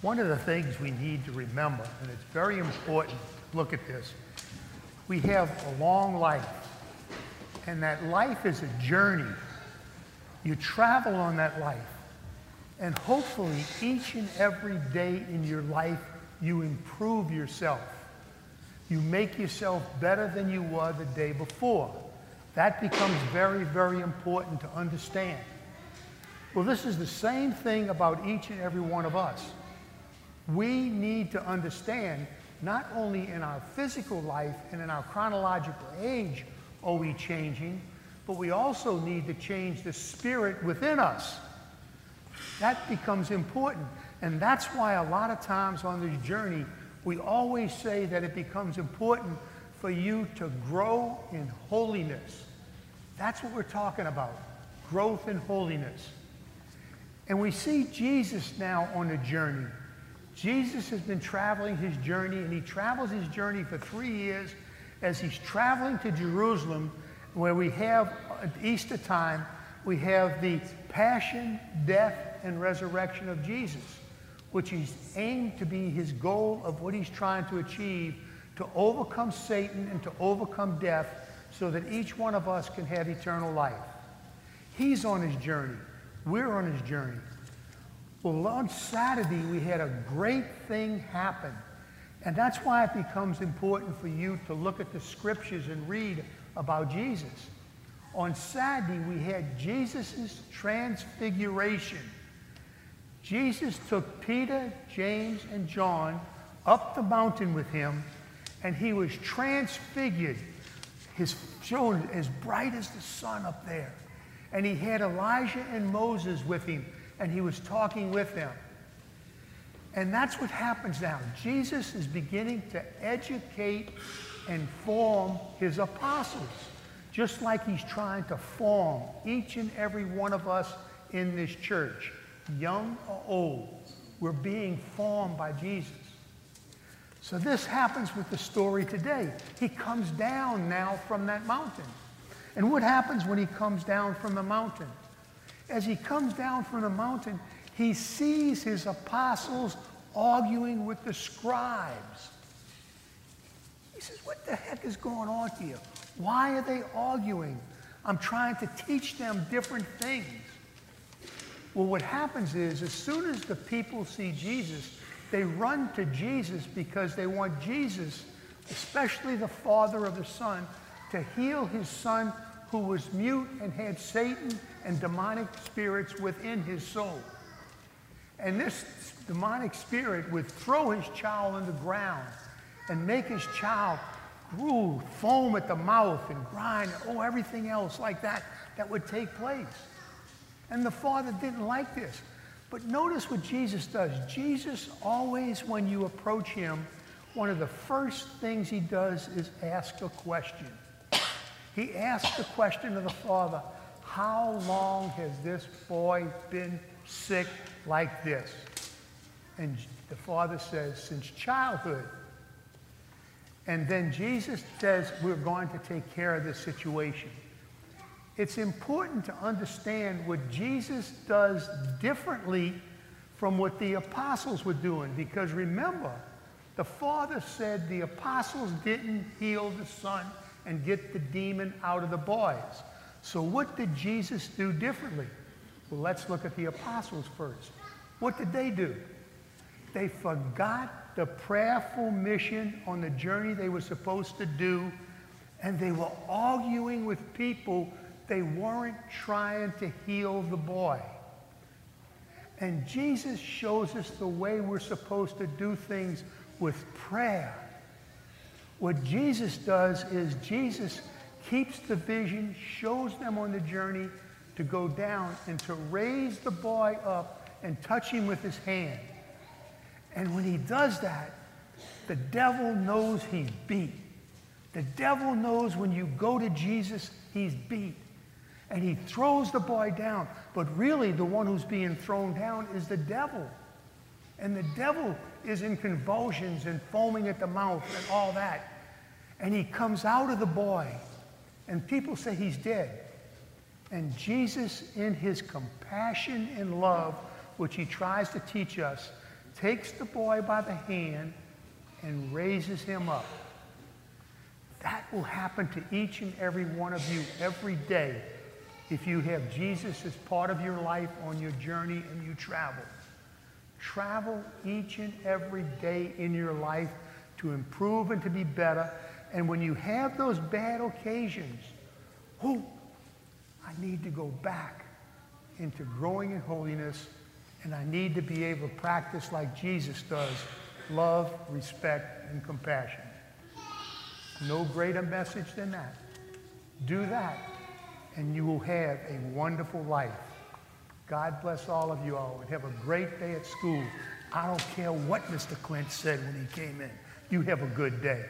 One of the things we need to remember, and it's very important, look at this. We have a long life, and that life is a journey. You travel on that life, and hopefully each and every day in your life, you improve yourself. You make yourself better than you were the day before. That becomes very, very important to understand. Well, this is the same thing about each and every one of us. We need to understand not only in our physical life and in our chronological age are we changing, but we also need to change the spirit within us. That becomes important. And that's why a lot of times on this journey, we always say that it becomes important for you to grow in holiness. That's what we're talking about growth in holiness. And we see Jesus now on a journey. Jesus has been traveling his journey, and he travels his journey for three years as he's traveling to Jerusalem, where we have at Easter time, we have the passion, death, and resurrection of Jesus, which is aimed to be his goal of what he's trying to achieve to overcome Satan and to overcome death so that each one of us can have eternal life. He's on his journey. We're on his journey. Well, on Saturday, we had a great thing happen. And that's why it becomes important for you to look at the scriptures and read about Jesus. On Saturday, we had Jesus' transfiguration. Jesus took Peter, James, and John up the mountain with him, and he was transfigured. His shone as bright as the sun up there. And he had Elijah and Moses with him, and he was talking with them. And that's what happens now. Jesus is beginning to educate and form his apostles, just like he's trying to form each and every one of us in this church, young or old. We're being formed by Jesus. So this happens with the story today. He comes down now from that mountain. And what happens when he comes down from the mountain? As he comes down from the mountain, he sees his apostles arguing with the scribes. He says, What the heck is going on here? Why are they arguing? I'm trying to teach them different things. Well, what happens is, as soon as the people see Jesus, they run to Jesus because they want Jesus, especially the father of the son, to heal his son who was mute and had Satan and demonic spirits within his soul. And this demonic spirit would throw his child on the ground and make his child groove, foam at the mouth, and grind, oh, everything else like that that would take place. And the father didn't like this. But notice what Jesus does. Jesus always, when you approach him, one of the first things he does is ask a question. He asks the question of the father, How long has this boy been sick like this? And the father says, Since childhood. And then Jesus says, We're going to take care of this situation. It's important to understand what Jesus does differently from what the apostles were doing. Because remember, the Father said the apostles didn't heal the Son and get the demon out of the boys. So, what did Jesus do differently? Well, let's look at the apostles first. What did they do? They forgot the prayerful mission on the journey they were supposed to do, and they were arguing with people. They weren't trying to heal the boy. And Jesus shows us the way we're supposed to do things with prayer what Jesus does is Jesus keeps the vision, shows them on the journey to go down and to raise the boy up and touch him with his hand. And when he does that, the devil knows he's beat. The devil knows when you go to Jesus, he's beat. And he throws the boy down. But really, the one who's being thrown down is the devil. And the devil is in convulsions and foaming at the mouth and all that. And he comes out of the boy, and people say he's dead. And Jesus, in his compassion and love, which he tries to teach us, takes the boy by the hand and raises him up. That will happen to each and every one of you every day if you have Jesus as part of your life on your journey and you travel. Travel each and every day in your life to improve and to be better. And when you have those bad occasions, oh, I need to go back into growing in holiness, and I need to be able to practice like Jesus does love, respect, and compassion. No greater message than that. Do that, and you will have a wonderful life. God bless all of you all, and have a great day at school. I don't care what Mr. Clint said when he came in. You have a good day.